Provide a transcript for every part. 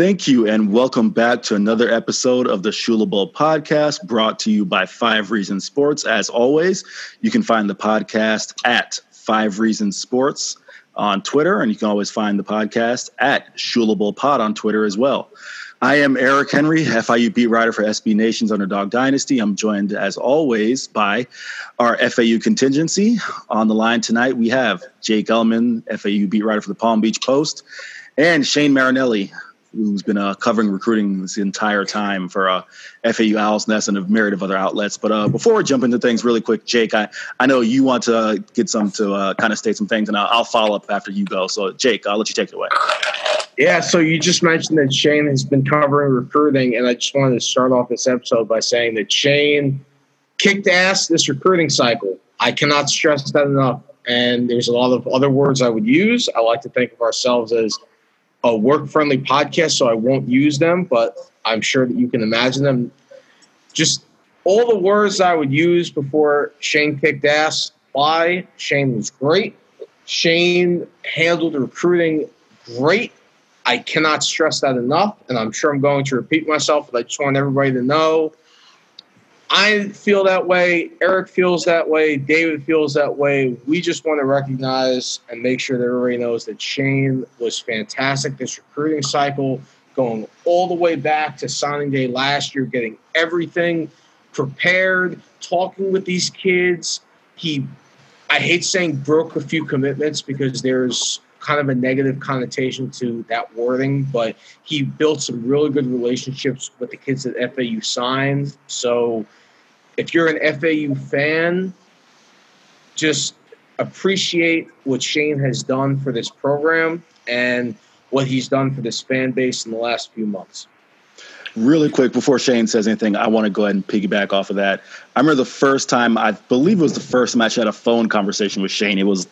Thank you, and welcome back to another episode of the Shula Bowl podcast brought to you by Five Reasons Sports. As always, you can find the podcast at Five Reasons Sports on Twitter, and you can always find the podcast at Shula Bowl Pod on Twitter as well. I am Eric Henry, FIU beat writer for SB Nation's Underdog Dynasty. I'm joined, as always, by our FAU contingency. On the line tonight, we have Jake Elman, FAU beat writer for the Palm Beach Post, and Shane Marinelli, who's been uh, covering recruiting this entire time for uh, FAU Owl's Nest and a myriad of other outlets. But uh, before we jump into things really quick, Jake, I, I know you want to get some to uh, kind of state some things, and I'll, I'll, follow up after you go. So, Jake, I'll let you take it away. Yeah, so you just mentioned that Shane has been covering recruiting, and I just wanted to start off this episode by saying that Shane kicked ass this recruiting cycle. I cannot stress that enough. And there's a lot of other words I would use. I like to think of ourselves as – a work friendly podcast, so I won't use them, but I'm sure that you can imagine them. Just all the words I would use before Shane kicked ass. Why? Shane was great. Shane handled recruiting great. I cannot stress that enough, and I'm sure I'm going to repeat myself, but I just want everybody to know I feel that way. Eric feels that way. David feels that way. We just want to recognize and make sure that everybody knows that Shane was fantastic this recruiting cycle, going all the way back to signing day last year, getting everything prepared, talking with these kids. He, I hate saying broke a few commitments because there's kind of a negative connotation to that wording, but he built some really good relationships with the kids that FAU signed. So, if you're an FAU fan, just appreciate what Shane has done for this program and what he's done for this fan base in the last few months. Really quick, before Shane says anything, I want to go ahead and piggyback off of that. I remember the first time, I believe it was the first time I had a phone conversation with Shane. It was,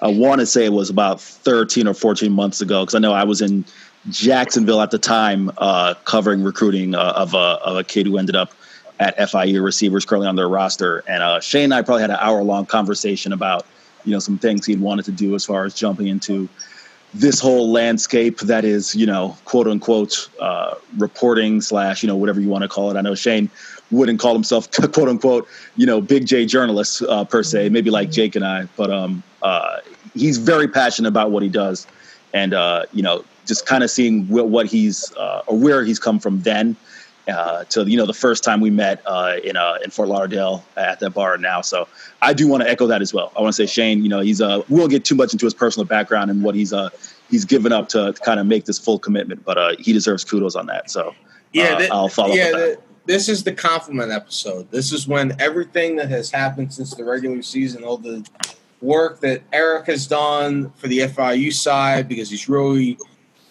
I want to say it was about 13 or 14 months ago, because I know I was in Jacksonville at the time uh, covering recruiting uh, of, a, of a kid who ended up at FIU receivers currently on their roster. And uh, Shane and I probably had an hour long conversation about, you know, some things he'd wanted to do as far as jumping into this whole landscape that is, you know, quote unquote, uh, reporting slash, you know, whatever you want to call it. I know Shane wouldn't call himself quote unquote, you know, big J journalist uh, per se, maybe like Jake and I, but um, uh, he's very passionate about what he does. And, uh, you know, just kind of seeing what he's uh, or where he's come from then uh, to you know the first time we met uh, in uh, in Fort Lauderdale at that bar now. So I do want to echo that as well. I want to say Shane, you know, he's uh we won't get too much into his personal background and what he's uh he's given up to, to kind of make this full commitment, but uh, he deserves kudos on that. So yeah, uh, I'll follow yeah, up. The, this is the compliment episode. This is when everything that has happened since the regular season, all the work that Eric has done for the FIU side, because he's really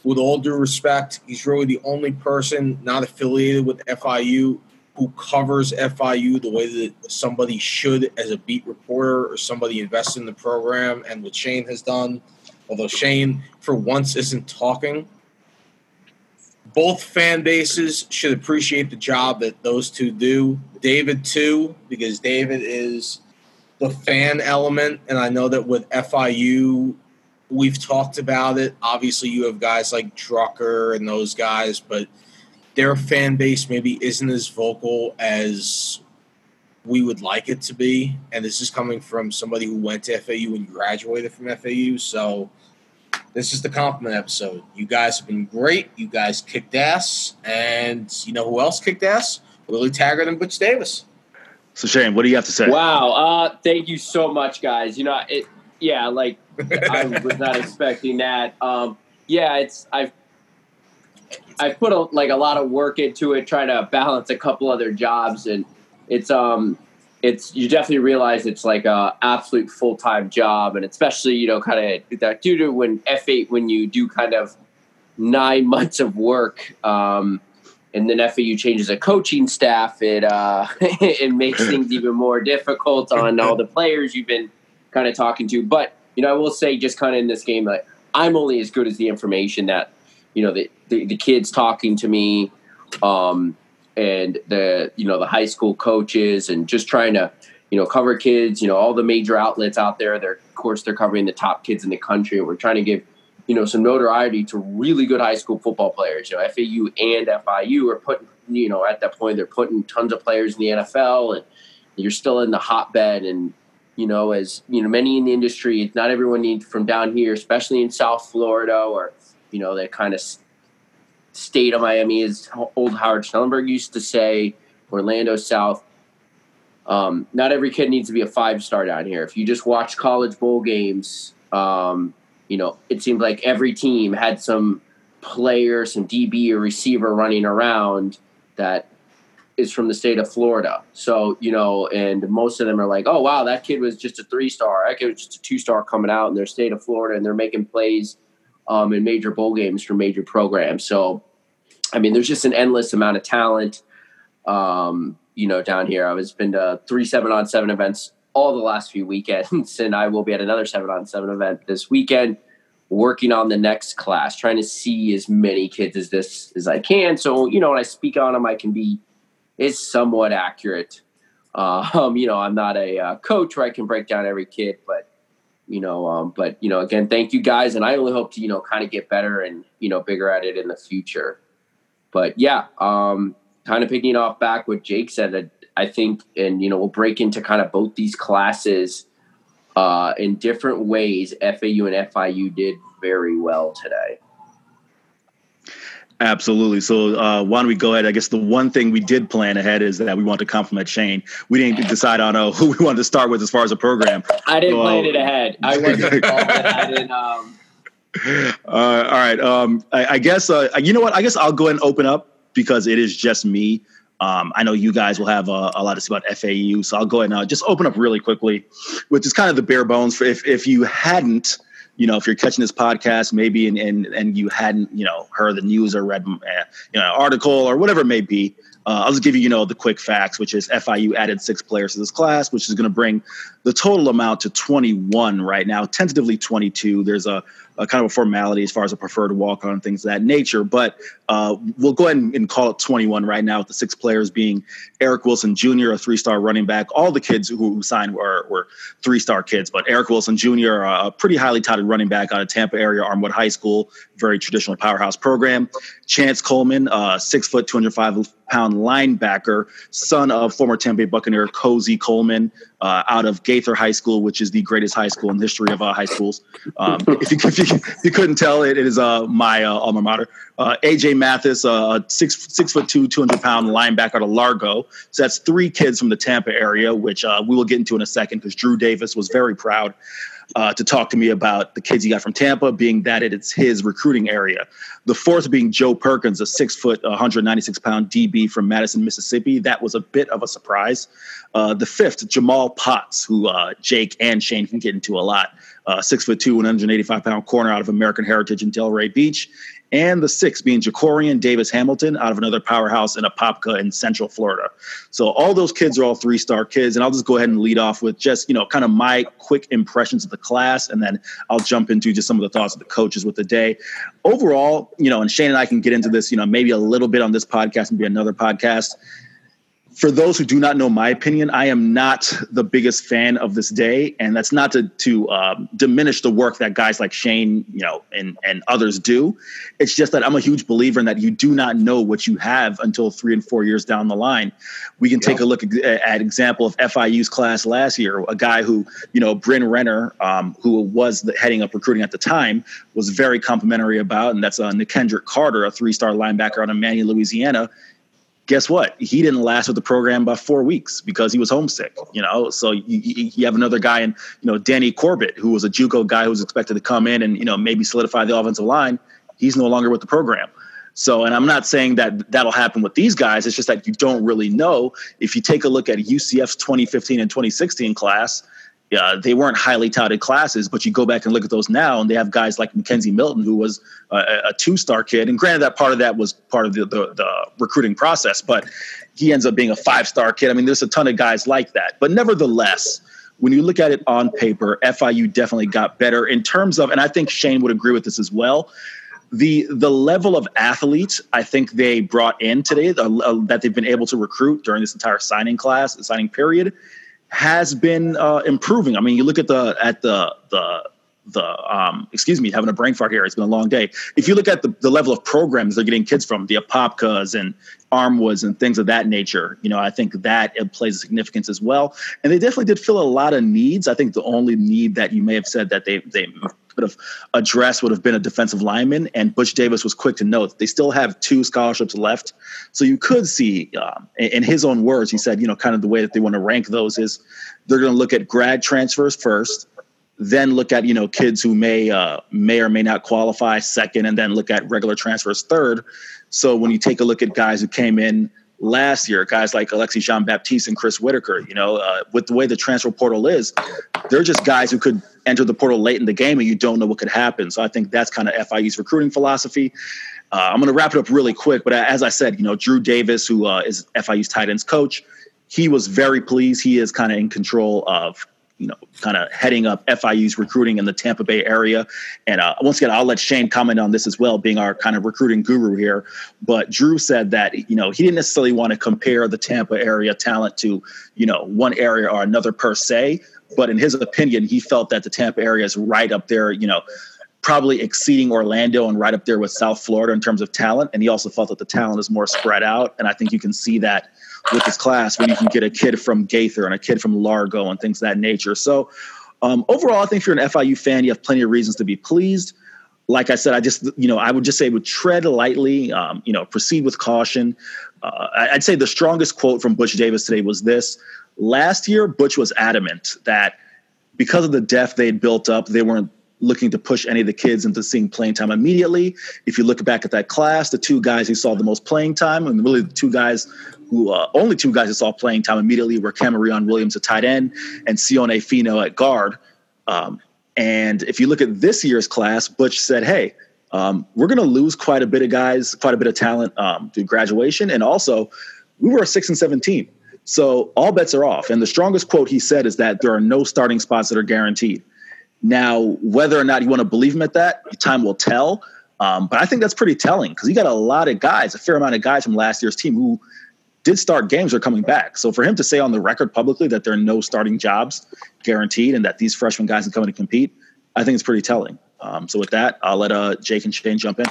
with all due respect, he's really the only person not affiliated with FIU who covers FIU the way that somebody should as a beat reporter or somebody invested in the program and what Shane has done. Although Shane, for once, isn't talking. Both fan bases should appreciate the job that those two do. David, too, because David is the fan element. And I know that with FIU, we've talked about it. Obviously, you have guys like Drucker and those guys, but their fan base maybe isn't as vocal as we would like it to be. And this is coming from somebody who went to FAU and graduated from FAU. So this is the compliment episode. You guys have been great. You guys kicked ass. And you know who else kicked ass? Willie Taggart and Butch Davis. So Shane, what do you have to say? Wow. Uh, thank you so much, guys. You know, it, yeah, like I was not expecting that. Um, yeah, it's I've I've put a, like a lot of work into it, trying to balance a couple other jobs, and it's um it's you definitely realize it's like a absolute full time job, and especially you know kind of that due to when F eight when you do kind of nine months of work. Um, and then FAU changes a coaching staff, it uh, it makes things even more difficult on all the players you've been kind of talking to. But you know, I will say just kind of in this game, like I'm only as good as the information that you know the the, the kids talking to me, um, and the you know the high school coaches, and just trying to you know cover kids. You know, all the major outlets out there. They're of course they're covering the top kids in the country. We're trying to give you know, some notoriety to really good high school football players. You know, FAU and FIU are putting, you know, at that point they're putting tons of players in the NFL, and you're still in the hotbed. And you know, as you know, many in the industry, not everyone needs from down here, especially in South Florida or you know, that kind of state of Miami, as old Howard Schnellenberger used to say, Orlando South. Um, not every kid needs to be a five star down here. If you just watch college bowl games, um, you know, it seemed like every team had some player, some DB or receiver running around that is from the state of Florida. So, you know, and most of them are like, oh, wow, that kid was just a three star. That kid was just a two star coming out in their state of Florida and they're making plays um, in major bowl games for major programs. So, I mean, there's just an endless amount of talent, um, you know, down here. I was been to three seven on seven events all the last few weekends, and I will be at another seven on seven event this weekend, working on the next class, trying to see as many kids as this as I can. So you know, when I speak on them, I can be is somewhat accurate. Uh, um, you know, I'm not a uh, coach where I can break down every kid, but you know, um, but you know, again, thank you guys, and I only hope to you know kind of get better and you know bigger at it in the future. But yeah, um, kind of picking off back what Jake said, I think, and you know, we'll break into kind of both these classes uh, in different ways. FAU and FIU did very well today. Absolutely. So uh, why don't we go ahead? I guess the one thing we did plan ahead is that we want to compliment Shane. We didn't decide on uh, who we wanted to start with as far as a program. I didn't so, plan it ahead. I wasn't I didn't. Um... Uh, all right. Um, I, I guess uh, you know what? I guess I'll go ahead and open up because it is just me. Um, I know you guys will have a, a lot to say about FAU, so I'll go ahead and uh, just open up really quickly, which is kind of the bare bones. For if if you hadn't, you know, if you're catching this podcast, maybe and and, and you hadn't, you know, heard the news or read, uh, you know, article or whatever it may be, uh, I'll just give you, you know, the quick facts, which is FIU added six players to this class, which is going to bring the total amount to 21 right now, tentatively 22. There's a a kind of a formality as far as a preferred walk on things of that nature. But uh, we'll go ahead and, and, call it 21 right now, with the six players being Eric Wilson Jr., a three star running back. All the kids who, who signed were, were three star kids, but Eric Wilson Jr., a pretty highly touted running back out of Tampa area, Armwood High School, very traditional powerhouse program. Chance Coleman, uh, six foot, 205 pound linebacker, son of former Tampa Bay Buccaneer Cosey Coleman, uh, out of Gaither High School, which is the greatest high school in the history of uh, high schools. Um, if, you, if, you, if, you, couldn't tell, it, it is uh, my uh, alma mater. Uh, AJ Mathis, uh, six six foot two, two hundred pound linebacker out of Largo. So that's three kids from the Tampa area, which we will get into in a second because Drew Davis was very proud uh, to talk to me about the kids he got from Tampa, being that it's his recruiting area. The fourth being Joe Perkins, a six foot, 196 pound DB from Madison, Mississippi. That was a bit of a surprise. Uh, the fifth, Jamal Potts, who uh, Jake and Shane can get into a lot. Uh, six foot two, 185 pound corner out of American Heritage in Delray Beach and the sixth being Jacorian Davis Hamilton out of another powerhouse in Apopka in Central Florida. So all those kids are all three star kids, and I'll just go ahead and lead off with just you know kind of my quick impressions of the class, and then I'll jump into just some of the thoughts of the coaches with the day. Overall, you know, and Shane and I can get into this, you know, maybe a little bit on this podcast and be another podcast for those who do not know my opinion, I am not the biggest fan of this day, and that's not to to um, diminish the work that guys like Shane, you know, and and others do. It's just that I'm a huge believer in that you do not know what you have until three and four years down the line. We can take a look at, at, example of FIU's class last year. A guy who, you know, Bryn Renner, um, who was the, heading up recruiting at the time, was very complimentary about, and that's uh, Kendrick Carter, a three star linebacker out of Manny, Louisiana guess what? He didn't last with the program by four weeks because he was homesick. You know, so you, you, have another guy in you know Danny Corbett, who was a JUCO guy who was expected to come in and you know maybe solidify the offensive line. He's no longer with the program. So, and I'm not saying that that'll happen with these guys. It's just that you don't really know. If you take a look at UCF's 2015 and 2016 class, uh, they weren't highly touted classes, but you go back and look at those now, and they have guys like McKenzie Milton, who was a, a two-star kid, and granted that part of that was part of the, the, the recruiting process, but he ends up being a five-star kid. I mean, there's a ton of guys like that, but nevertheless, when you look at it on paper, FIU definitely got better in terms of, and I think Shane would agree with this as well. The the level of athletes I think they brought in today uh, that they've been able to recruit during this entire signing class, signing period, has been uh, improving. I mean, you look at the at the the the um, excuse me, having a brain fart here. It's been a long day. If you look at the, the level of programs they're getting kids from, the Apopkas and Armwoods and things of that nature, you know, I think that it plays a significance as well. And they definitely did fill a lot of needs. I think the only need that you may have said that they they could have addressed would have been a defensive lineman. And Butch Davis was quick to note they still have two scholarships left. So you could see, um, in his own words, he said, you know, kind of the way that they want to rank those is they're going to look at grad transfers first, then look at you know kids who may uh, may or may not qualify second, and then look at regular transfers third. So when you take a look at guys who came in last year, guys like Alexis Jean Baptiste and Chris Whitaker, you know, uh, with the way the transfer portal is, they're just guys who could enter the portal late in the game and you don't know what could happen. So I think that's kind of FIU's recruiting philosophy. Uh, I'm going to wrap it up really quick, but as I said, you know, Drew Davis, who uh, is FIU's tight ends coach, he was very pleased. He is kind of in control of you know, kind of heading up FIU's recruiting in the Tampa Bay area. And uh, once again, I'll let Shane comment on this as well, being our kind of recruiting guru here. But Drew said that, you know, he didn't necessarily want to compare the Tampa area talent to, you know, one area or another per se. But in his opinion, he felt that the Tampa area is right up there, you know, probably exceeding Orlando and right up there with South Florida in terms of talent. And he also felt that the talent is more spread out. And I think you can see that with this class when you can get a kid from Gaither and a kid from Largo and things of that nature. So um, overall, I think if you're an FIU fan, you have plenty of reasons to be pleased. Like I said, I just you know I would just say would tread lightly, um, you know, proceed with caution. Uh, I'd say the strongest quote from Butch Davis today was this: Last year, Butch was adamant that because of the depth they had built up, they weren't looking to push any of the kids into seeing playing time immediately. If you look back at that class, the two guys who saw the most playing time, and really the two guys who uh, only two guys that saw playing time immediately were Camarion Williams at tight end and Sione Finau at guard. Um, and if you look at this year's class, Butch said, "Hey, um, we're going to lose quite a bit of guys, quite a bit of talent um, through graduation, and also we were a six and seventeen, so all bets are off." And the strongest quote he said is that there are no starting spots that are guaranteed. Now, whether or not you want to believe him at that, time will tell. Um, but I think that's pretty telling because you got a lot of guys, a fair amount of guys from last year's team who did start games are coming back. So for him to say on the record publicly that there are no starting jobs guaranteed and that these freshman guys are coming to compete, I think it's pretty telling. Um, so with that, I'll let uh, Jake and Shane jump in.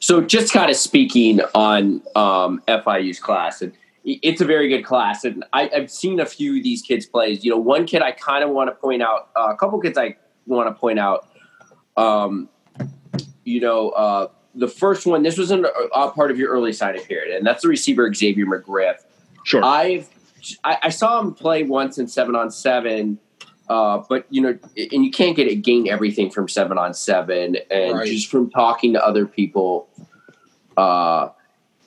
So just kind of speaking on um, FIU's class, and it's a very good class, and I, have seen a few of these kids plays. You know, one kid I kind of want to point out, uh, a couple kids I want to point out. Um, you know, uh, the first one, this was a uh, part of your early signing period, and that's the receiver Xavier McGriff. Sure. I've I, I saw him play once in seven on seven, uh, but you know, and you can't get it gain everything from seven on seven, and right. just from talking to other people, uh,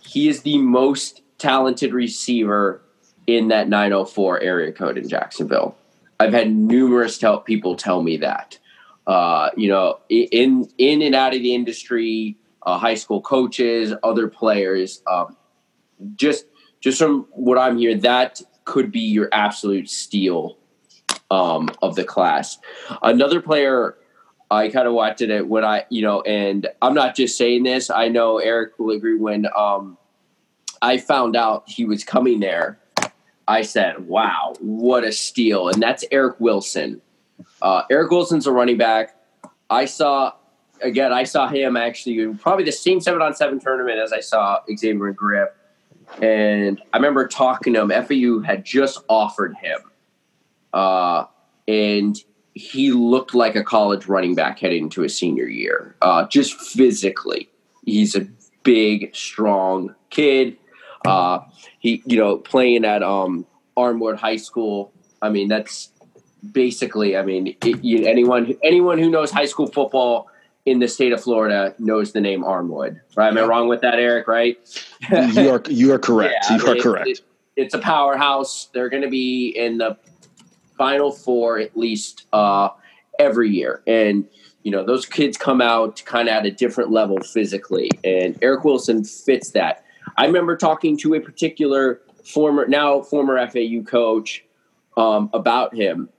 he is the most talented receiver in that 904 area code in Jacksonville. I've had numerous tell, people tell me that. Uh, you know, in in and out of the industry, uh, high school coaches, other players. Um, just just from what I'm hearing, that could be your absolute steal um, of the class. Another player I kind of watched it when I, you know, and I'm not just saying this. I know Eric will agree when um, I found out he was coming there. I said, "Wow, what a steal!" And that's Eric Wilson. Uh, Eric Wilson's a running back. I saw again, I saw him actually probably the same seven on seven tournament as I saw Xavier McGriff. And I remember talking to him. FAU had just offered him. Uh, and he looked like a college running back heading into his senior year, uh, just physically. He's a big, strong kid. Uh, he, you know, playing at um, Armwood High School. I mean, that's basically. I mean, it, you, anyone anyone who knows high school football in the state of Florida knows the name Armwood. Right? Am I wrong with that, Eric? Right? you are you are correct. Yeah, you are correct. It, it's a powerhouse. They're going to be in the final four at least uh, every year, and you know those kids come out kind of at a different level physically, and Eric Wilson fits that. I remember talking to a particular former now former FAU coach um, about him,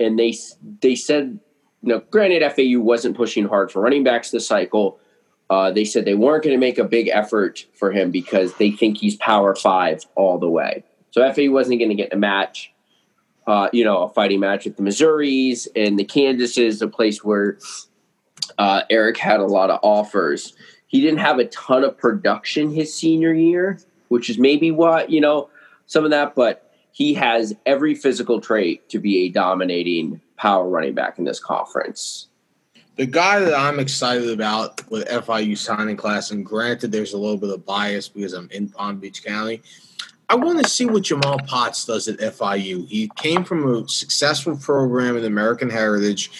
and they they said know, granted, FAU wasn't pushing hard for running backs this cycle. Uh, they said they weren't going to make a big effort for him because they think he's power five all the way. So FAU wasn't going to get a match. uh, you know, a fighting match with the Missouris and the Kansases, a place where uh, Eric had a lot of offers. He didn't have a ton of production his senior year, which is maybe what, you know, some of that, but he has every physical trait to be a dominating power running back in this conference. The guy that I'm excited about with FIU signing class, and granted, there's a little bit of bias because I'm in Palm Beach County. I want to see what Jamal Potts does at FIU. He came from a successful program in American Heritage.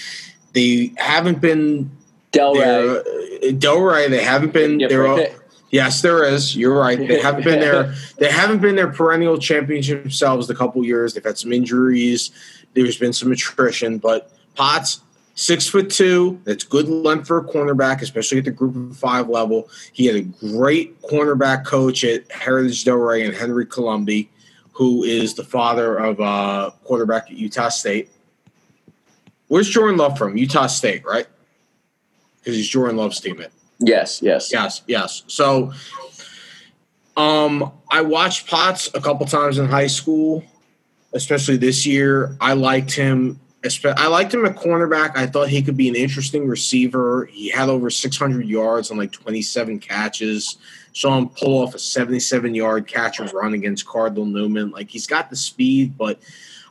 They haven't been Delray. Uh, Delray. They haven't been. They're all, yes, there is. You're right. They haven't been there. They haven't been their perennial championship themselves. The couple years they've had some injuries. There's been some attrition, but Potts six foot two. That's good length for a cornerback, especially at the group of five level. He had a great cornerback coach at Heritage Delray and Henry Colombi, who is the father of uh, quarterback at Utah State. Where's Jordan Love from? Utah State, right? Because he's Jordan Love's teammate. Yes, yes. Yes, yes. So um I watched Potts a couple times in high school, especially this year. I liked him I liked him at cornerback. I thought he could be an interesting receiver. He had over 600 yards on like 27 catches. Saw him pull off a 77 yard catch and run against Cardinal Newman. Like he's got the speed, but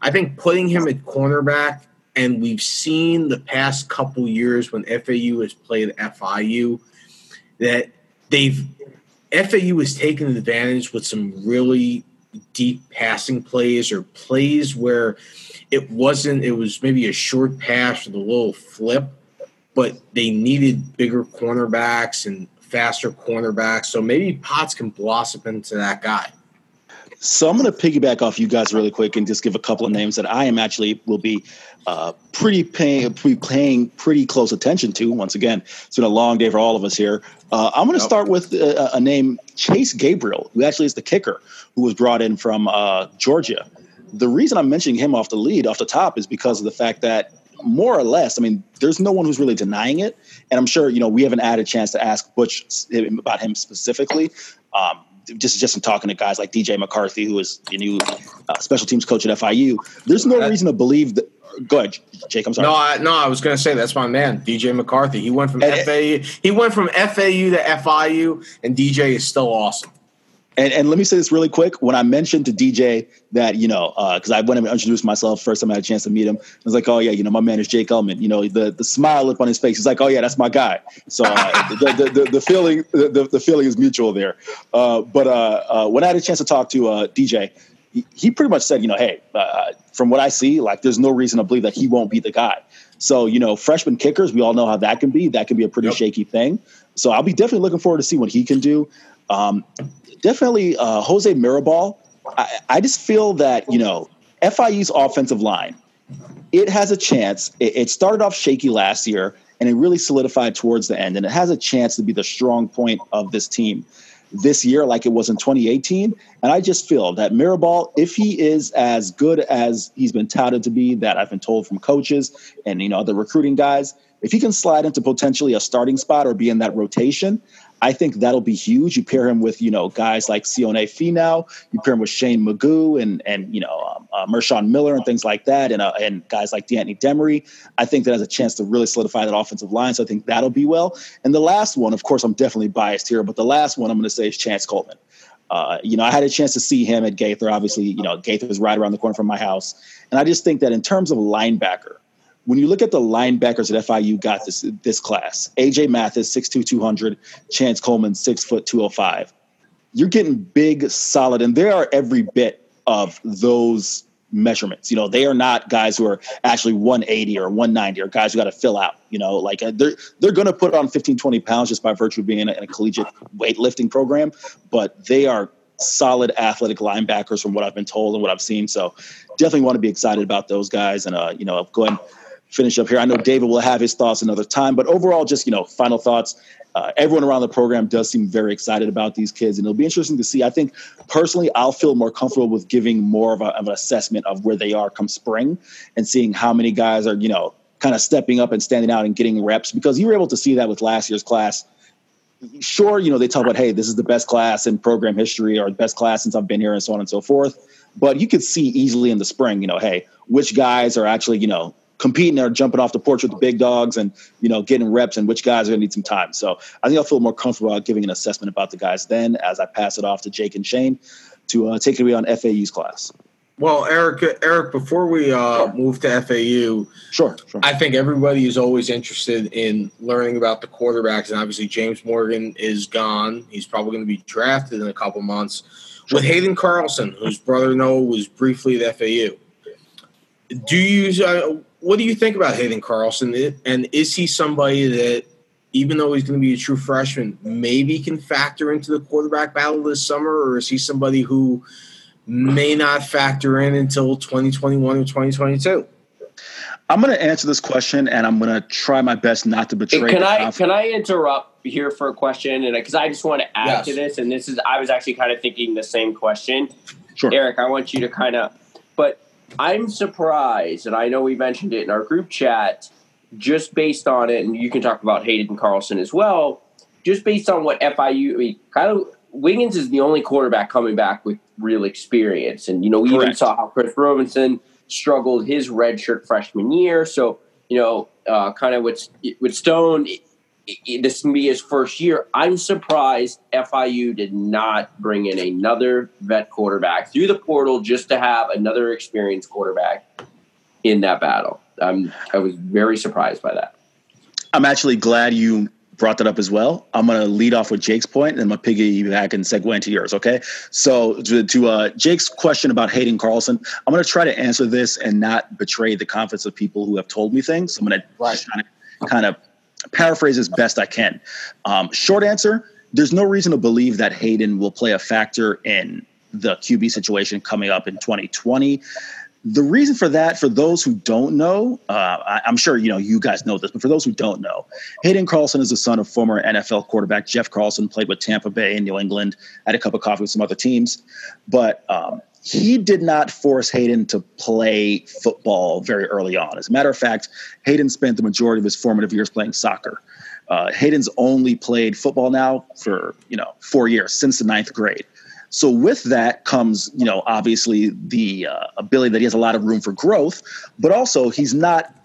I think putting him at cornerback, and we've seen the past couple years when FAU has played FIU that they've FAU has taken advantage with some really deep passing plays or plays where it wasn't it was maybe a short pass with a little flip but they needed bigger cornerbacks and faster cornerbacks. So maybe potts can blossom into that guy so I'm going to piggyback off you guys really quick and just give a couple of names that I am actually will be uh, pretty paying, pretty paying pretty close attention to. Once again, it's been a long day for all of us here. Uh, I'm going to start with a, a, name, Chase Gabriel, who actually is the kicker, who was brought in from uh, Georgia. The reason I'm mentioning him off the lead, off the top, is because of the fact that more or less, I mean, there's no one who's really denying it. And I'm sure, you know, we haven't had a chance to ask Butch about him specifically. Um, just just in talking to guys like DJ McCarthy, who is the new uh, special teams coach at FIU, there's no reason to believe that. Go ahead, Jake. I'm sorry. No, I, no, I was going to say that's my man, DJ McCarthy. He went from and, FAU. He went from FAU to FIU, and DJ is still awesome. And, and let me say this really quick. When I mentioned to DJ that, you know, because uh, I went and introduced myself first time I had a chance to meet him, I was like, oh, yeah, you know, my man is Jake Elman. You know, the, the smile up on his face. He's like, oh, yeah, that's my guy. So uh, the, the, the, the, feeling the, the feeling is mutual there. Uh, but uh, uh, when I had a chance to talk to uh, DJ, he, he, pretty much said, you know, hey, from what I see, like, there's no reason to believe that he won't be the guy. So, you know, freshman kickers, we all know how that can be. That can be a pretty yep. shaky thing. So I'll be definitely looking forward to see what he can do. Um, definitely uh, Jose Mirabal. I, I, just feel that you know FIU's offensive line, it has a chance. It, it, started off shaky last year, and it really solidified towards the end, and it has a chance to be the strong point of this team this year, like it was in 2018. And I just feel that Mirabal, if he is as good as he's been touted to be, that I've been told from coaches and you know the recruiting guys, if he can slide into potentially a starting spot or be in that rotation, I think that'll be huge. You pair him with you know guys like Sione Finau, you pair him with Shane McGough and and you know um, uh, Mershon Miller and things like that, and uh, and guys like D'Anthony Demery. I think that has a chance to really solidify that offensive line. So I think that'll be well. And the last one, of course, I'm definitely biased here, but the last one I'm going to say is Chance Coleman. Uh, you know, I had a chance to see him at Gaither. Obviously, you know, Gaither is right around the corner from my house, and I just think that in terms of linebacker, when you look at the linebackers at FIU got this this class, AJ Mathis, 6'2", 200, Chance Coleman, 6 foot 205. You're getting big, solid, and they are every bit of those measurements. You know, they are not guys who are actually 180 or 190 or guys who got to fill out. You know, like uh, they're they're going to put on 15, 20 pounds just by virtue of being in a, in a collegiate weightlifting program, but they are solid athletic linebackers from what I've been told and what I've seen. So definitely want to be excited about those guys and uh, you know, go ahead finish up here. I know David will have his thoughts another time, but overall, just you know, final thoughts. Uh, everyone around the program does seem very excited about these kids, and it'll be interesting to see. I think personally, I'll feel more comfortable with giving more of, a, of an assessment of where they are come spring, and seeing how many guys are you know kind of stepping up and standing out and getting reps because you were able to see that with last year's class. Sure, you know they talk about hey, this is the best class in program history or the best class since I've been here, and so on and so forth. But you could see easily in the spring, you know, hey, which guys are actually, you know, competing or jumping off the porch with the big dogs and you know getting reps and which guys are going to need some time. So I think I'll feel more comfortable giving an assessment about the guys then as I pass it off to Jake and Shane to uh, take it away on FAU's class. Well, Eric, Eric, before we uh, sure. move to FAU, sure, sure, I think everybody is always interested in learning about the quarterbacks, and obviously James Morgan is gone. He's probably going to be drafted in a couple months. Sure. With Hayden Carlson, whose brother Noah was briefly at FAU, do you? Uh, what do you think about Hayden Carlson? And is he somebody that, even though he's going to be a true freshman, maybe can factor into the quarterback battle this summer, or is he somebody who may not factor in until 2021 or 2022? I'm going to answer this question, and I'm going to try my best not to betray. Can I can I interrupt here for a question? And because I just want to add yes. to this, and this is I was actually kind of thinking the same question. Sure, Eric, I want you to kind of, but I'm surprised, and I know we mentioned it in our group chat, just based on it, and you can talk about Hayden Carlson as well. Just based on what FIU, I mean, kind of Wiggins is the only quarterback coming back with real experience, and you know we Correct. even saw how Chris Robinson struggled his redshirt freshman year. So you know, uh, kind of with with Stone, this can be his first year. I'm surprised FIU did not bring in another vet quarterback through the portal just to have another experienced quarterback in that battle. I'm, I was very surprised by that. I'm actually glad you brought that up as well. I'm going to lead off with Jake's point, and I'm going to piggyback and segue into yours. Okay. So to, to uh, Jake's question about Hayden Carlson, I'm going to try to answer this and not betray the confidence of people who have told me things. I'm going to right. kind of kind of paraphrase as best I can. Um, short answer: There's no reason to believe that Hayden will play a factor in the QB situation coming up in 2020. The reason for that, for those who don't know, uh, I, am sure you know you guys know this, but for those who don't know, Hayden Carlson is the son of former NFL quarterback Jeff Carlson, played with Tampa Bay in New England, had a cup of coffee with some other teams, but um, he did not force Hayden to play football very early on. As a matter of fact, Hayden spent the majority of his formative years playing soccer. Uh, Hayden's only played football now for you know four years since the ninth grade. So with that comes you know obviously the uh, ability that he has a lot of room for growth, but also he's not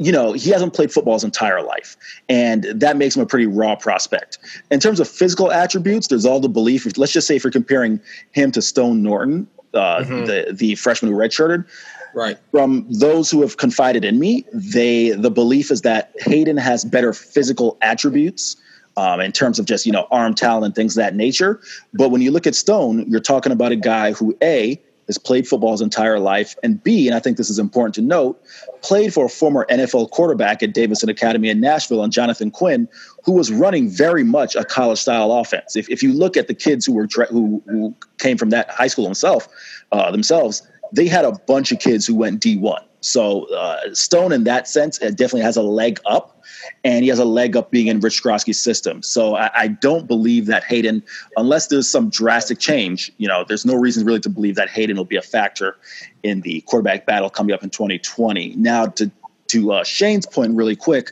you know, he hasn't played football his entire life, and that makes him a pretty raw prospect. In terms of physical attributes, there's all the belief. Let's just say if you're comparing him to Stone Norton, uh, mm-hmm. the the freshman who redshirted, right? From those who have confided in me, they the belief is that Hayden has better physical attributes. Um, in terms of just you know arm talent and things of that nature, but when you look at Stone, you're talking about a guy who a has played football his entire life, and B, and I think this is important to note, played for a former NFL quarterback at Davidson Academy in Nashville, and Jonathan Quinn, who was running very much a college style offense. If, if you look at the kids who were who, who came from that high school himself uh, themselves, they had a bunch of kids who went D1. So uh, Stone, in that sense, definitely has a leg up and he has a leg up being in Rich Skrosky's system. So I, I, don't believe that Hayden, unless there's some drastic change, you know, there's no reason really to believe that Hayden will be a factor in the quarterback battle coming up in 2020. Now, to to uh, Shane's point, really quick,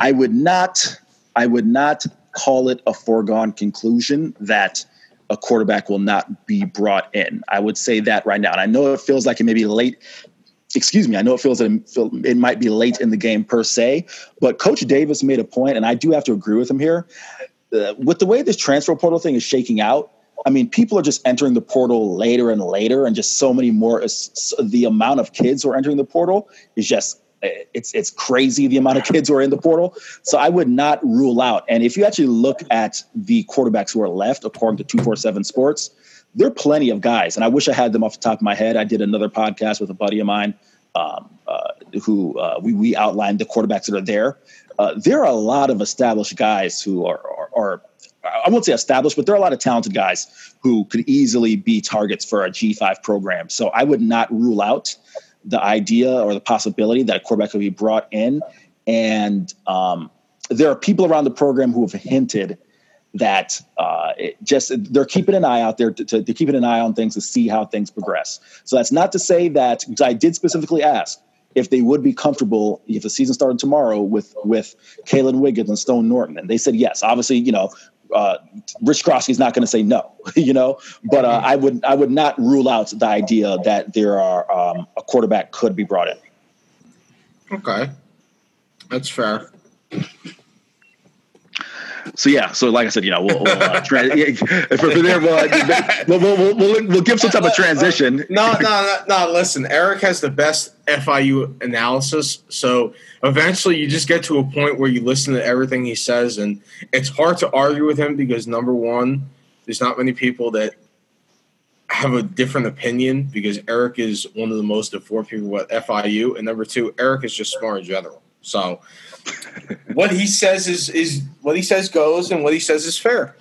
I would not, I would not call it a foregone conclusion that a quarterback will not be brought in. I would say that right now. And I know it feels like it may be late excuse me, I know it feels it might be late in the game per se, but Coach Davis made a point, and I do have to agree with him here. Uh, with the way this transfer portal thing is shaking out, I mean, people are just entering the portal later and later, and just so many more. The amount of kids who are entering the portal is just it's it's crazy the amount of kids who are in the portal. So I would not rule out. And if you actually look at the quarterbacks who are left, according to two four seven Sports, there are plenty of guys, and I wish I had them off the top of my head. I did another podcast with a buddy of mine um, uh, who uh, we, we outlined the quarterbacks that are there. Uh, there are a lot of established guys who are, are, are, I won't say established, but there are a lot of talented guys who could easily be targets for a G5 program. So I would not rule out the idea or the possibility that a quarterback could be brought in. And um, there are people around the program who have hinted – that uh, just they're keeping an eye out there to, to, to keeping an eye on things to see how things progress. So that's not to say that because I did specifically ask if they would be comfortable if the season started tomorrow with with Kaylan Wiggins and Stone Norton, and they said yes. Obviously, you know uh, Rich Skrosky's not going to say no, you know. But uh, I would I would not rule out the idea that there are um, a quarterback could be brought in. Okay, that's fair. So yeah, so like I said, you know, we'll, we'll uh, for, for there, we'll, uh, we'll, we'll, we'll, we'll give some type of transition. No, no, no, no. Listen, Eric has the best FIU analysis, so eventually you just get to a point where you listen to everything he says, and it's hard to argue with him because number one, there's not many people that have a different opinion because Eric is one of the most informed people at FIU, and number two, Eric is just smart in general. So what he says is is what he says goes, and what he says is fair.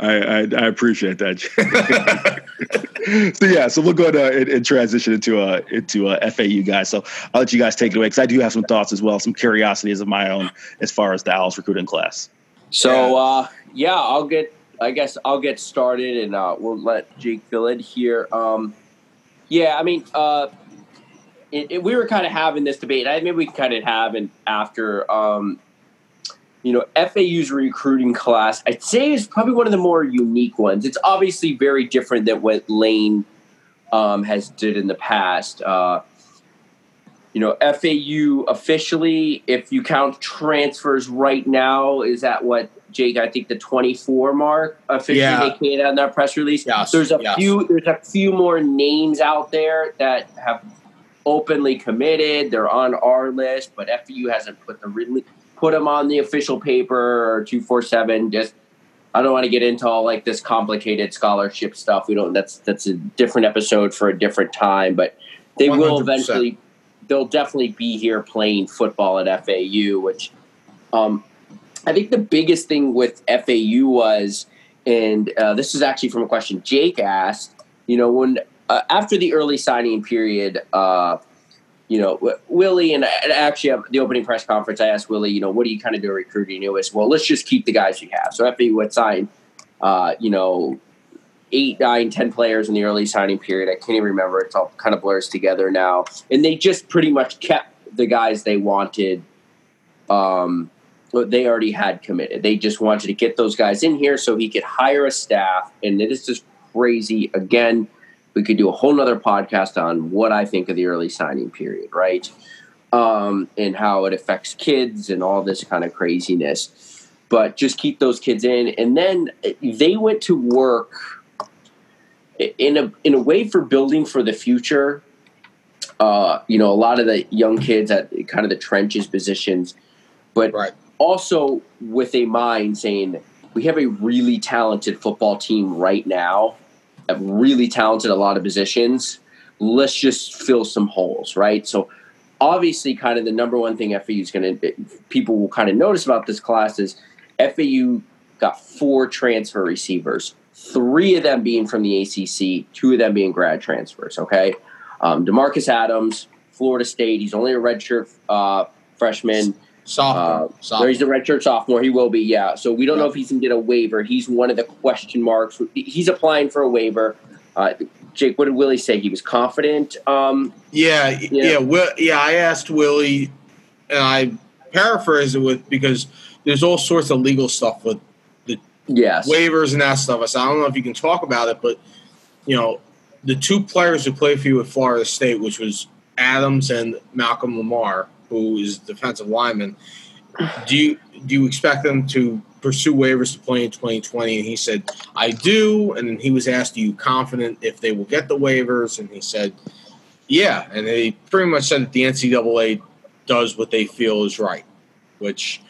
I, I, I appreciate that. so yeah, so we'll go ahead and, and transition into uh into uh, FAU guys. So I'll let you guys take it away because I do have some thoughts as well, some curiosities of my own as far as the Owls recruiting class. So uh, yeah, I'll get. I guess I'll get started, and uh, we'll let Jake fill in here. Um, yeah, I mean, uh, it, it, we were kind of having this debate. I maybe we kind of have and after. Um, you know, FAU's recruiting class, I'd say is probably one of the more unique ones. It's obviously very different than what Lane um, has did in the past. Uh, you know, FAU officially, if you count transfers right now, is at what Jake? I think the twenty-four mark officially Yeah. they came out in that press release. Yes, There's a yes. few. There's a few more names out there that have openly committed. They're on our list, but FAU hasn't put the really put them on the official paper or two four seven. Just I don't want to get into all like this complicated scholarship stuff. We don't. That's that's a different episode for a different time. But they will 100%. eventually. They'll definitely be here playing football at FAU, which um, I think the biggest thing with FAU was, and uh, this is actually from a question Jake asked. You know, when uh, after the early signing period, uh, you know, Willie and, and actually at the opening press conference, I asked Willie, you know, what do you kind of do recruiting? It was well, let's just keep the guys you have. So FAU had signed, uh, you know, eight, nine, ten players in the early signing period. I can't even remember. It's all kind of blurs together now, and they just pretty much kept the guys they wanted. Um, they already had committed. They just wanted to get those guys in here so he could hire a staff. And this is crazy. Again, we could do a whole nother podcast on what I think of the early signing period, right? Um, and how it affects kids and all this kind of craziness. But just keep those kids in. And then they went to work in a in a way for building for the future. Uh, you know, a lot of the young kids at kind of the trenches positions, but Right. also with a mind saying we have a really talented football team right now, really talented a lot of positions. Let's just fill some holes, right? So obviously, kind of the number one thing FAU is going to people will kind of notice about this class is FAU got four transfer receivers, three of them being from the ACC, two of them being grad transfers. Okay, um, D'Marcus Adams, Florida State. He's only a redshirt uh, freshman. Sophomore. Uh, Sophomore. He's a redshirt sophomore. He will be, yeah. So we don't know if he's going to get a waiver. He's one of the question marks. He's applying for a waiver. Uh, Jake, what did Willie say? He was confident. Um, Yeah, yeah, Yeah. yeah. Will, yeah, I asked Willie, and I paraphrase it with because there's all sorts of legal stuff with the yes. waivers and that stuff. I I don't know if you can talk about it, but you know, the two players who played for you at Florida State, which was Adams and Malcolm Lamar, who is defensive lineman. Do you do you expect them to pursue waivers to play in 2020? And he said, I do. And he was asked, Are you confident if they will get the waivers? And he said, Yeah. And they pretty much said that the NCAA does what they feel is right, which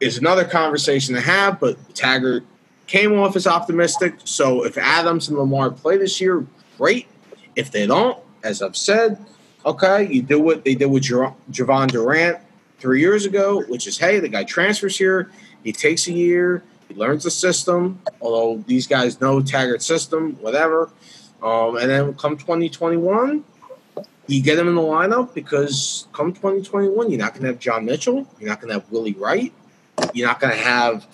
is another conversation to have. But Taggart came off as optimistic. So if Adams and Lamar play this year, great. If they don't, as I've said, okay, you do what they did with Jer- Jovon Durante three years ago, which is hey, the guy transfers here, he takes a year, he learns the system. Although these guys know Taggart's system, whatever. Um, and then come 2021, you get him in the lineup because come 2021, you're not going to have John Mitchell, you're not going to have Willie Wright, you're not going to have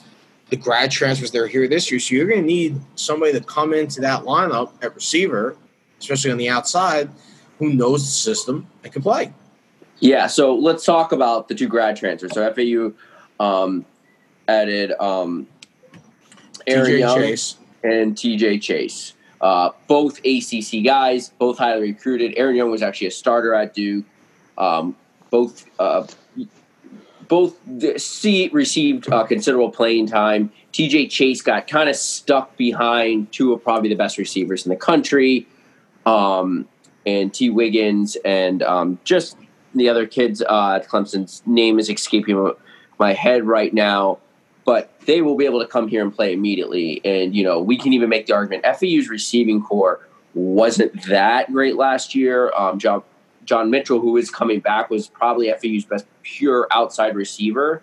the grad transfers that are here this year. So you're going to need somebody to come into that lineup at receiver, especially on the outside, who knows the system and can play. Yeah, so let's talk about the two grad transfers. So FAU, um, added um, Aaron Young Chase. and TJ Chase. Uh, both ACC guys, both highly recruited. Aaron Young was actually a starter at Duke. Um, both uh, both the- see, received uh, considerable playing time. TJ Chase got kind of stuck behind two of probably the best receivers in the country, um, and T. Wiggins and um, just the other kids uh, at Clemson's name is escaping my head right now but they will be able to come here and play immediately. And you know, we can even make the argument FAU's receiving corps wasn't that great last year. Um, John John Mitchell, who is coming back, was probably FAU's best pure outside receiver.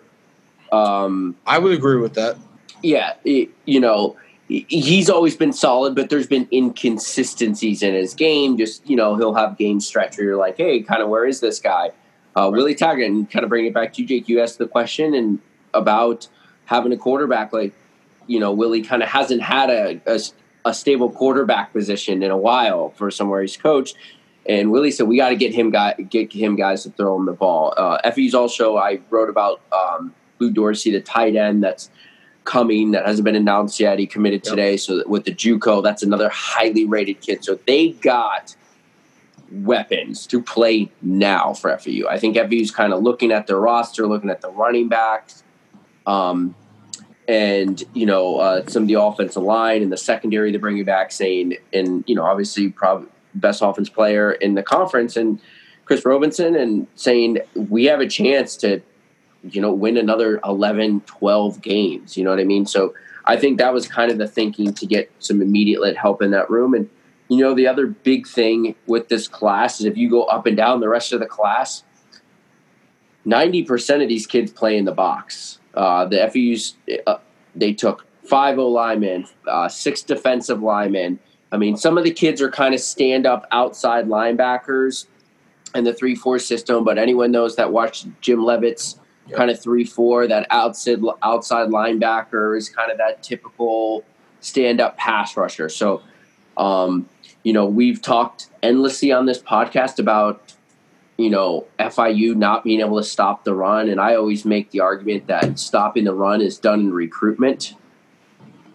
Um, I would agree with that. yeah, it- you know, he's always been solid, but there's been inconsistencies in his game. Just you know, he'll have game stretch where you're like, hey, kind of where is this guy? Uh, Willie Taggart, and kind of bring it back to you, Jake. You asked the question and about having a quarterback like you know Willie kind of hasn't had a, a a stable quarterback position in a while for somewhere he's coached. And Willie said we got to get him guy get him guys to throw him the ball. Uh, FAU's also I wrote about um, Lou Dorsey, the tight end that's coming that hasn't been announced yet. He committed Yep. today, so that with the JUCO, that's another highly rated kid. So they got weapons to play now for FAU. I think FAU's kind of looking at their roster, looking at the running backs, um, and you know uh, some of the offensive line and the secondary to bring you back, saying and you know obviously probably best offense player in the conference and Chris Robinson and saying we have a chance to you know win another 11 12 games you know what i mean? So i think that was kind of the thinking to get some immediate help in that room. And you know the other big thing with this class is if you go up and down the rest of the class 90% of these kids play in the box. Uh, the FEU's uh, they took five O linemen, uh, six defensive linemen. I mean, some of the kids are kind of stand up outside linebackers in the three four system, but anyone knows that watched Jim Leavitt's Yep. kind of three four that outside outside linebacker is kind of that typical stand up pass rusher. So, um, you know, we've talked endlessly on this podcast about you know, FIU not being able to stop the run. And I always make the argument that stopping the run is done in recruitment.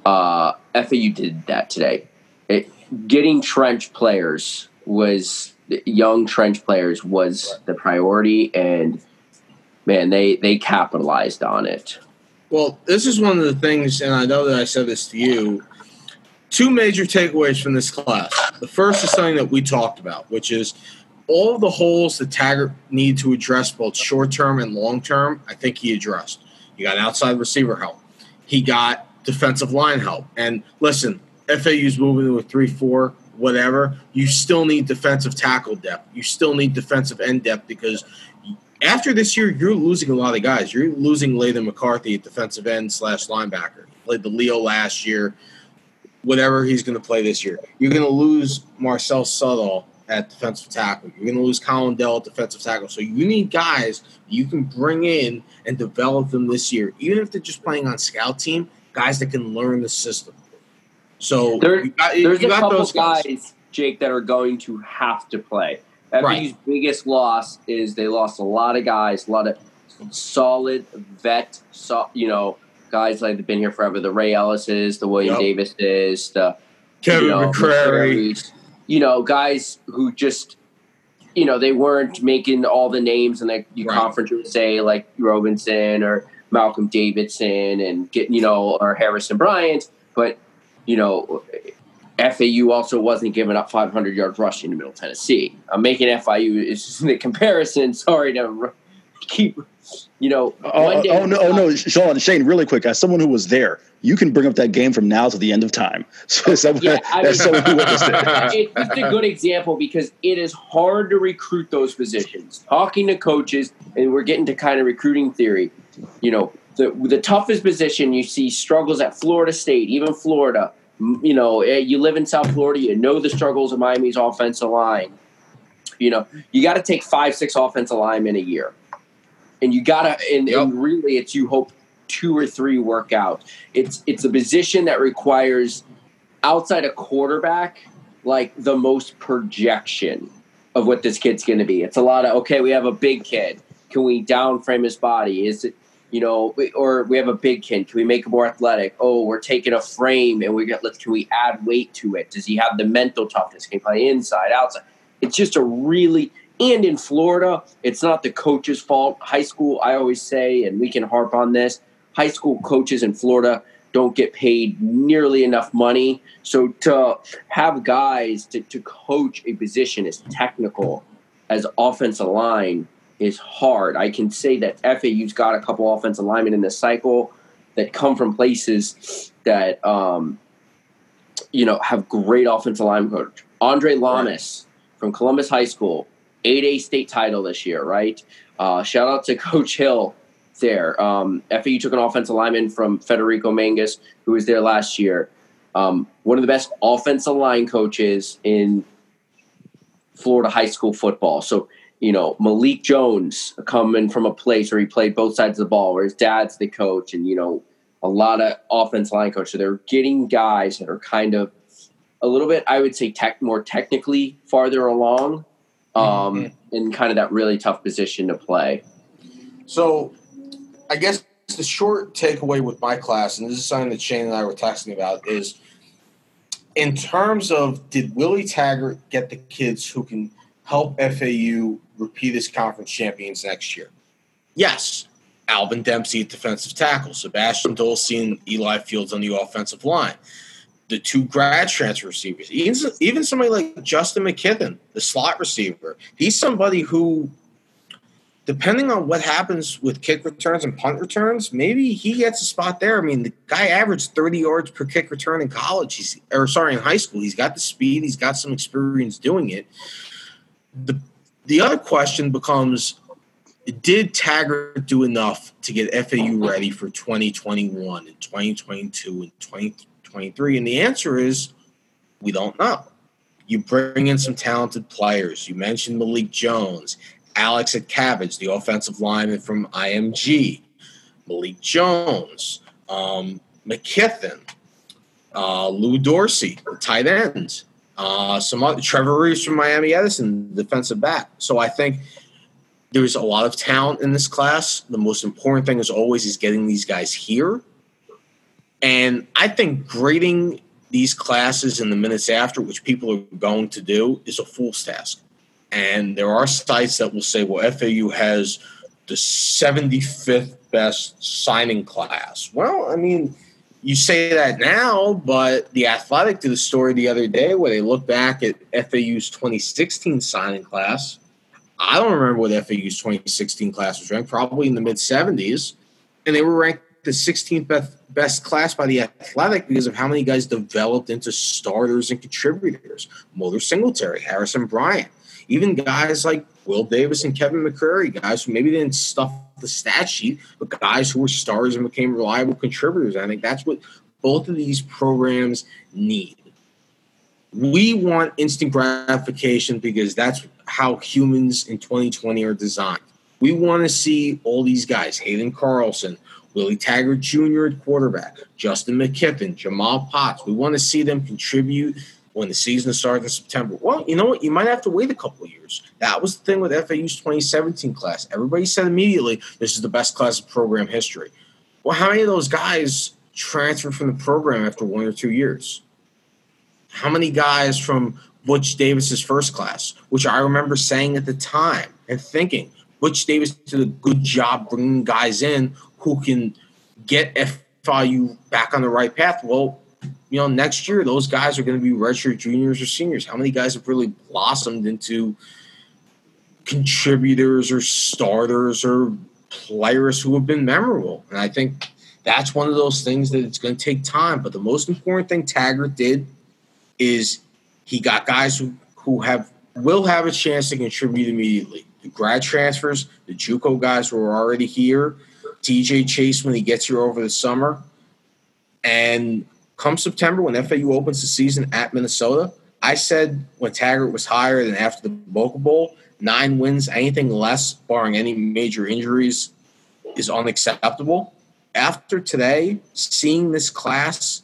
Uh, FIU did that today. It, getting trench players was young trench players was the priority, and man, they they capitalized on it. Well, this is one of the things, and I know that I said this to you. Two major takeaways from this class. The first is something that we talked about, which is all the holes that Taggart need to address, both short term and long term. I think he addressed. He got outside receiver help. He got defensive line help. And listen, FAU's moving to a three-four, whatever. You still need defensive tackle depth. You still need defensive end depth because after this year, you're losing a lot of guys. You're losing Leighton McCarthy at defensive end slash linebacker. Played the Leo last year. Whatever he's going to play this year, you're going to lose Marcel Suttle at defensive tackle. You're going to lose Colin Dell at defensive tackle. So you need guys you can bring in and develop them this year, even if they're just playing on scout team. Guys that can learn the system. So There- got, There's a got couple those guys. guys. Jake, that are going to have to play. FAU's Right. biggest loss is they lost a lot of guys, a lot of solid vet, so, you know, guys like they've been here forever. The Ray Ellis's, the William Yep. Davises, the Kevin you know, McCrary. McCrary's, you know, guys who just, you know, they weren't making all the names in the Right. conference would say like Robinson or Malcolm Davidson and get you know or Harrison Bryant, but you know. FAU also wasn't giving up 500 yards rushing to Middle Tennessee. I'm making FIU is the comparison. Sorry to keep, you know. Oh, oh one day- oh no, oh no, Sean, Shane, really quick. As someone who was there, you can bring up that game from now to the end of time. So, someone, Yeah, I mean- someone who witnessed it. it's just a good example because it is hard to recruit those positions. Talking to coaches, and we're getting to kind of recruiting theory. You know, the the toughest position you see struggles at Florida State, even Florida. You know, eh, you live in South Florida, you know the struggles of Miami's offensive line. You know, you got to take five, six offensive linemen a year, and you got to, and, Yep. and really, it's you hope two or three work out. It's it's a position that requires outside a quarterback, like the most projection of what this kid's going to be. It's a lot of okay, we have a big kid. Can we down frame his body? Is it you know, or we have a big kid. Can we make him more athletic? Oh, we're taking a frame and we get let's can we add weight to it? Does he have the mental toughness? Can he play inside, outside? It's just a really and in Florida, it's not the coach's fault. High school, I always say, and we can harp on this. High school coaches in Florida don't get paid nearly enough money. So to have guys to, to coach a position as technical as offensive line is hard. I can say that FAU's got a couple offensive linemen in the cycle that come from places that um, you know have great offensive line coach. Andre Lamas right. from Columbus High School, 8A state title this year, right? Uh, shout out to Coach Hill there. Um, FAU took an offensive lineman from Federico Mangus, who was there last year. Um, one of the best offensive line coaches in Florida high school football. So you know, Malik Jones coming from a place where he played both sides of the ball, where his dad's the coach, and you know, a lot of offense line coach. So they're getting guys that are kind of a little bit, I would say, tech more technically farther along, um, mm-hmm. in kind of that really tough position to play. So, I guess the short takeaway with my class, and this is something that Shane and I were texting about, is in terms of did Willie Taggart get the kids who can help FAU repeat as conference champions next year? Yes. Alvin Dempsey at defensive tackle, Sebastian Dolce and Eli Fields on the offensive line, the two grad transfer receivers, even, even somebody like Justin McKithen, the slot receiver. He's somebody who, depending on what happens with kick returns and punt returns, maybe he gets a spot there. I mean, the guy averaged 30 yards per kick return in college. He's or sorry, in high school. He's got the speed. He's got some experience doing it the the other question becomes did Taggart do enough to get FAU ready for 2021 and 2022 and 2023? And the answer is we don't know. You bring in some talented players. You mentioned Malik Jones, Alex at Cabbage, the offensive lineman from IMG, Malik Jones, um, McKithen, uh, Lou Dorsey, tight ends. Uh, some other, Trevor Reeves from Miami Edison, defensive back. So I think there's a lot of talent in this class. The most important thing is always is getting these guys here. And I think grading these classes in the minutes after, which people are going to do, is a fool's task. And there are sites that will say, well, FAU has the 75th best signing class. Well, I mean – you say that now, but the Athletic did a story the other day where they look back at FAU's 2016 signing class. I don't remember what FAU's 2016 class was ranked, probably in the mid 70s, and they were ranked the 16th best, best class by the Athletic because of how many guys developed into starters and contributors. Motor Singletary, Harrison Bryant, even guys like Will Davis and Kevin McCrary, guys who maybe didn't stuff the stat sheet, but guys who were stars and became reliable contributors. I think that's what both of these programs need. We want instant gratification because that's how humans in 2020 are designed. We want to see all these guys, Hayden Carlson, Willie Taggart Jr. at quarterback, Justin McKithen, Jamal Potts. We want to see them contribute when the season started in September. Well, you know what? You might have to wait a couple of years. That was the thing with FAU's 2017 class. Everybody said immediately this is the best class of program history. Well, how many of those guys transferred from the program after one or two years? How many guys from Butch Davis's first class, which I remember saying at the time and thinking Butch Davis did a good job bringing guys in who can get FIU back on the right path. Well, you know, next year those guys are going to be redshirt juniors or seniors. How many guys have really blossomed into contributors or starters or players who have been memorable? And I think that's one of those things that it's going to take time. But the most important thing Taggart did is he got guys who, who have will have a chance to contribute immediately. The grad transfers, the JUCO guys who are already here, TJ Chase when he gets here over the summer, and come September when FAU opens the season at Minnesota, I said when Taggart was hired and after the Boca Bowl, nine wins, anything less, barring any major injuries, is unacceptable. After today, seeing this class,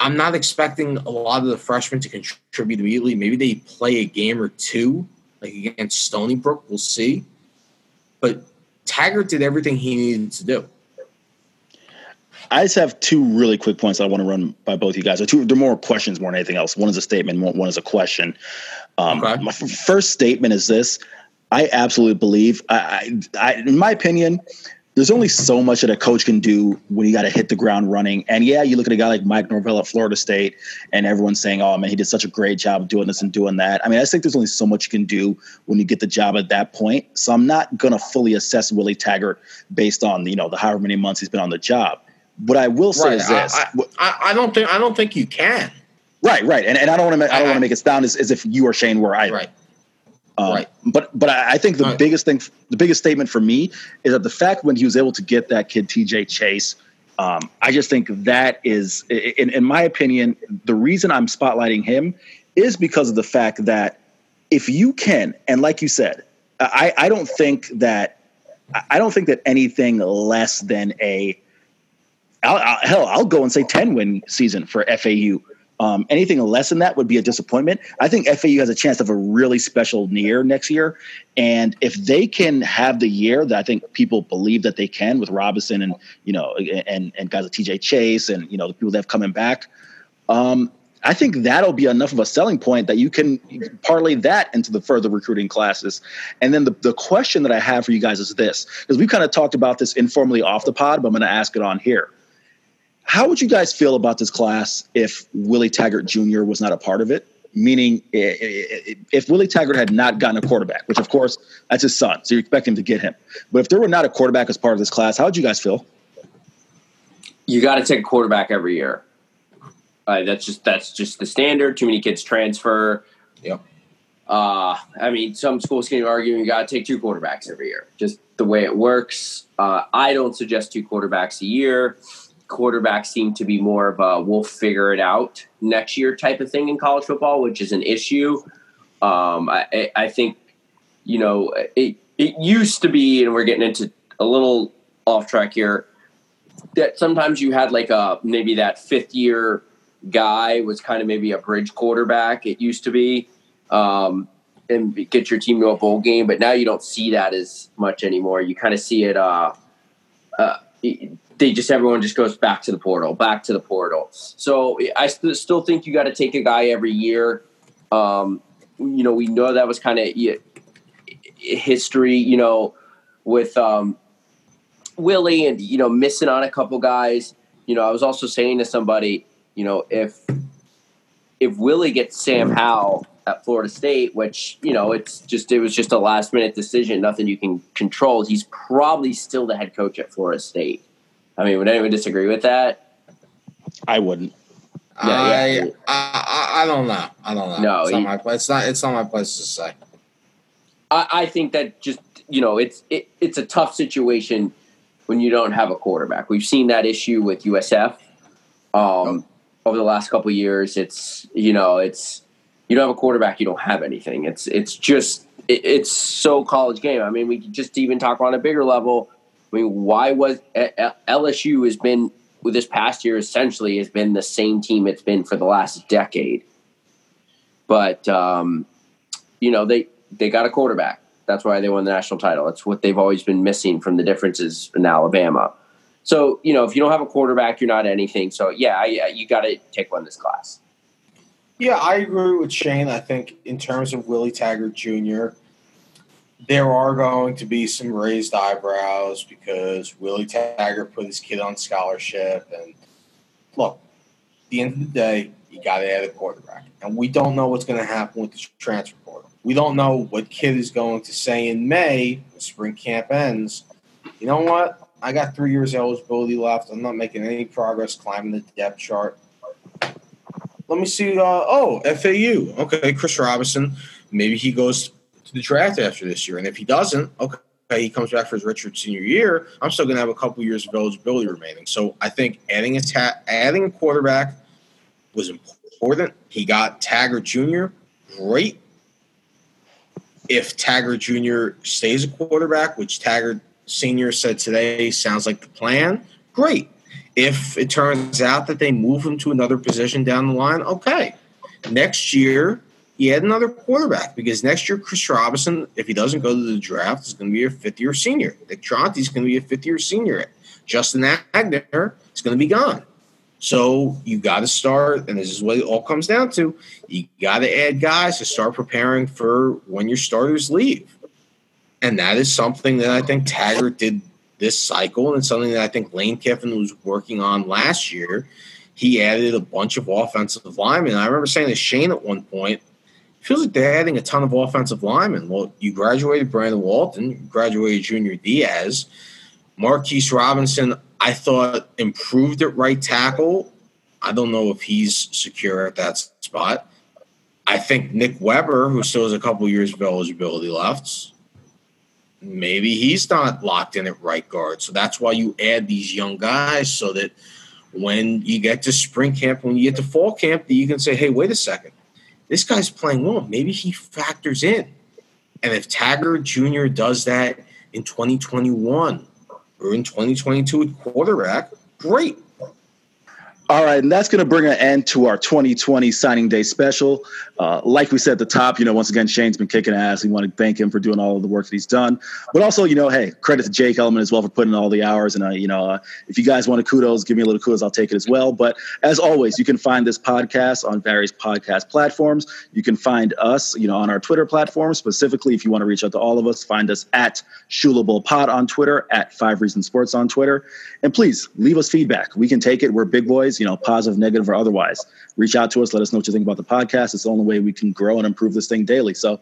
I'm not expecting a lot of the freshmen to contribute immediately. Maybe they play a game or two, like against Stony Brook. We'll see. But Taggart did everything he needed to do. I just have two really quick points I want to run by both you guys. They're, two, they're more questions more than anything else. One is a statement, one, is a question. Um, okay. My f- first statement is this: I absolutely believe, I, I, I, in my opinion, there's only so much that a coach can do when you got to hit the ground running. And yeah, you look at a guy like Mike Norvell at Florida State, and everyone's saying, "Oh man, he did such a great job of doing this and doing that." I mean, I just think there's only so much you can do when you get the job at that point. So I'm not gonna fully assess Willie Taggart based on you know the however many months he's been on the job. What I will say right. is this: I, I, I, don't think I don't think you can. Right, right, and, and I don't want to I don't want to make it sound as, as if you or Shane were either. Right. Um, right. But but I think the right. biggest thing, the biggest statement for me is that the fact when he was able to get that kid TJ Chase, um, I just think that is, in, in my opinion, the reason I'm spotlighting him is because of the fact that if you can, and like you said, I, I don't think that I don't think that anything less than a I'll, I'll, hell, I'll go and say ten win season for FAU um, anything less than that would be a disappointment. I think FAU has a chance of a really special year next year, and if they can have the year that I think people believe that they can with Robinson and you know and and guys like TJ Chase and you know the people that have coming back, um, I think that'll be enough of a selling point that you can parlay that into the further recruiting classes. And then the, the question that I have for you guys is this, because we've kind of talked about this informally off the pod, but I'm going to ask it on here. How would you guys feel about this class if Willie Taggart Jr. was not a part of it? Meaning, if Willie Taggart had not gotten a quarterback, which of course that's his son, so you expect him to get him. But if there were not a quarterback as part of this class, how would you guys feel? You got to take a quarterback every year. Uh, that's just that's just the standard. Too many kids transfer. Yep. Uh, I mean, some schools can argue you got to take two quarterbacks every year. Just the way it works. Uh, I don't suggest two quarterbacks a year quarterbacks seem to be more of a we'll figure it out next year type of thing in college football, which is an issue. Um, I, I, think, you know, it, it used to be, and we're getting into a little off track here, that sometimes you had like a maybe that fifth year guy was kind of maybe a bridge quarterback. It used to be. Um, and get your team to a bowl game, but now you don't see that as much anymore. You kind of see it uh, uh, they just everyone just goes back to the portal, back to the portal. So I st- still think you got to take a guy every year. Um, you know, we know that was kind of history. You know, with um, Willie and you know missing on a couple guys. You know, I was also saying to somebody, you know, if if Willie gets Sam Howell at Florida State, which you know it's just it was just a last minute decision, nothing you can control. He's probably still the head coach at Florida State. I mean, would anyone disagree with that? I wouldn't. Yeah, I, yeah. I, I, I don't know. I don't know. No, it's not my place. It's not. It's not my place to say. I, I think that just you know it's it, it's a tough situation when you don't have a quarterback. We've seen that issue with USF um, oh. over the last couple years. It's you know it's you don't have a quarterback, you don't have anything. It's it's just it, it's so college game. I mean, we could just even talk on a bigger level I mean, why was LSU has been this past year essentially has been the same team it's been for the last decade. But um, you know they they got a quarterback. That's why they won the national title. That's what they've always been missing from the differences in Alabama. So you know if you don't have a quarterback, you're not anything. So yeah, you got to take one this class. Yeah, I agree with Shane. I think in terms of Willie Taggart Jr there are going to be some raised eyebrows because Willie Taggart put his kid on scholarship. And look, at the end of the day, you got to add a quarterback. And we don't know what's going to happen with the transfer portal. We don't know what kid is going to say in May when spring camp ends. You know what? I got three years eligibility left. I'm not making any progress climbing the depth chart. Let me see. Uh, oh, FAU. Okay, Chris Robinson. Maybe he goes to the draft after this year. And if he doesn't, okay, he comes back for his redshirt senior year. I'm still going to have a couple years of eligibility remaining. So I think adding a ta- adding a quarterback was important. He got Taggart Jr. Great. If Taggart Jr. stays a quarterback, which Taggart Senior said today sounds like the plan, great. If it turns out that they move him to another position down the line, okay. Next year, he had another quarterback because next year Chris Robinson, if he doesn't go to the draft, is going to be a fifth year senior. Nick Tronti's going to be a fifth year senior. Justin Agner is going to be gone. So you got to start, and this is what it all comes down to. You got to add guys to start preparing for when your starters leave, and that is something that I think Taggart did this cycle, and it's something that I think Lane Kiffin was working on last year. He added a bunch of offensive linemen. I remember saying to Shane at one point, feels like they're adding a ton of offensive linemen. Well, you graduated Brandon Walton, graduated Junior Diaz, Marquise Robinson. I thought improved at right tackle. I don't know if he's secure at that spot. I think Nick Weber, who still has a couple years of eligibility left, maybe he's not locked in at right guard. So that's why you add these young guys so that when you get to spring camp, when you get to fall camp, that you can say, hey, wait a second. This guy's playing well. Maybe he factors in. And if Taggart Jr. does that in 2021 or in 2022 at quarterback, great. All right, and that's going to bring an end to our 2020 signing day special. Uh, like we said at the top, you know, once again, Shane's been kicking ass. We want to thank him for doing all of the work that he's done. But also, you know, hey, credit to Jake Elman as well for putting in all the hours. And, uh, you know, uh, if you guys want a kudos, give me a little kudos, I'll take it as well. But as always, you can find this podcast on various podcast platforms. You can find us, you know, on our Twitter platform. Specifically, if you want to reach out to all of us, find us at Shula Bowl Pod on Twitter, at Five Reasons Sports on Twitter. And please leave us feedback. We can take it. We're big boys, you know, positive, negative, or otherwise. Reach out to us. Let us know what you think about the podcast. It's the only way we can grow and improve this thing daily. So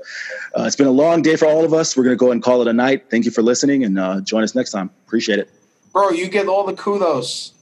uh, it's been a long day for all of us. We're going to go and call it a night. Thank you for listening and uh, join us next time. Appreciate it. Bro, you get all the kudos.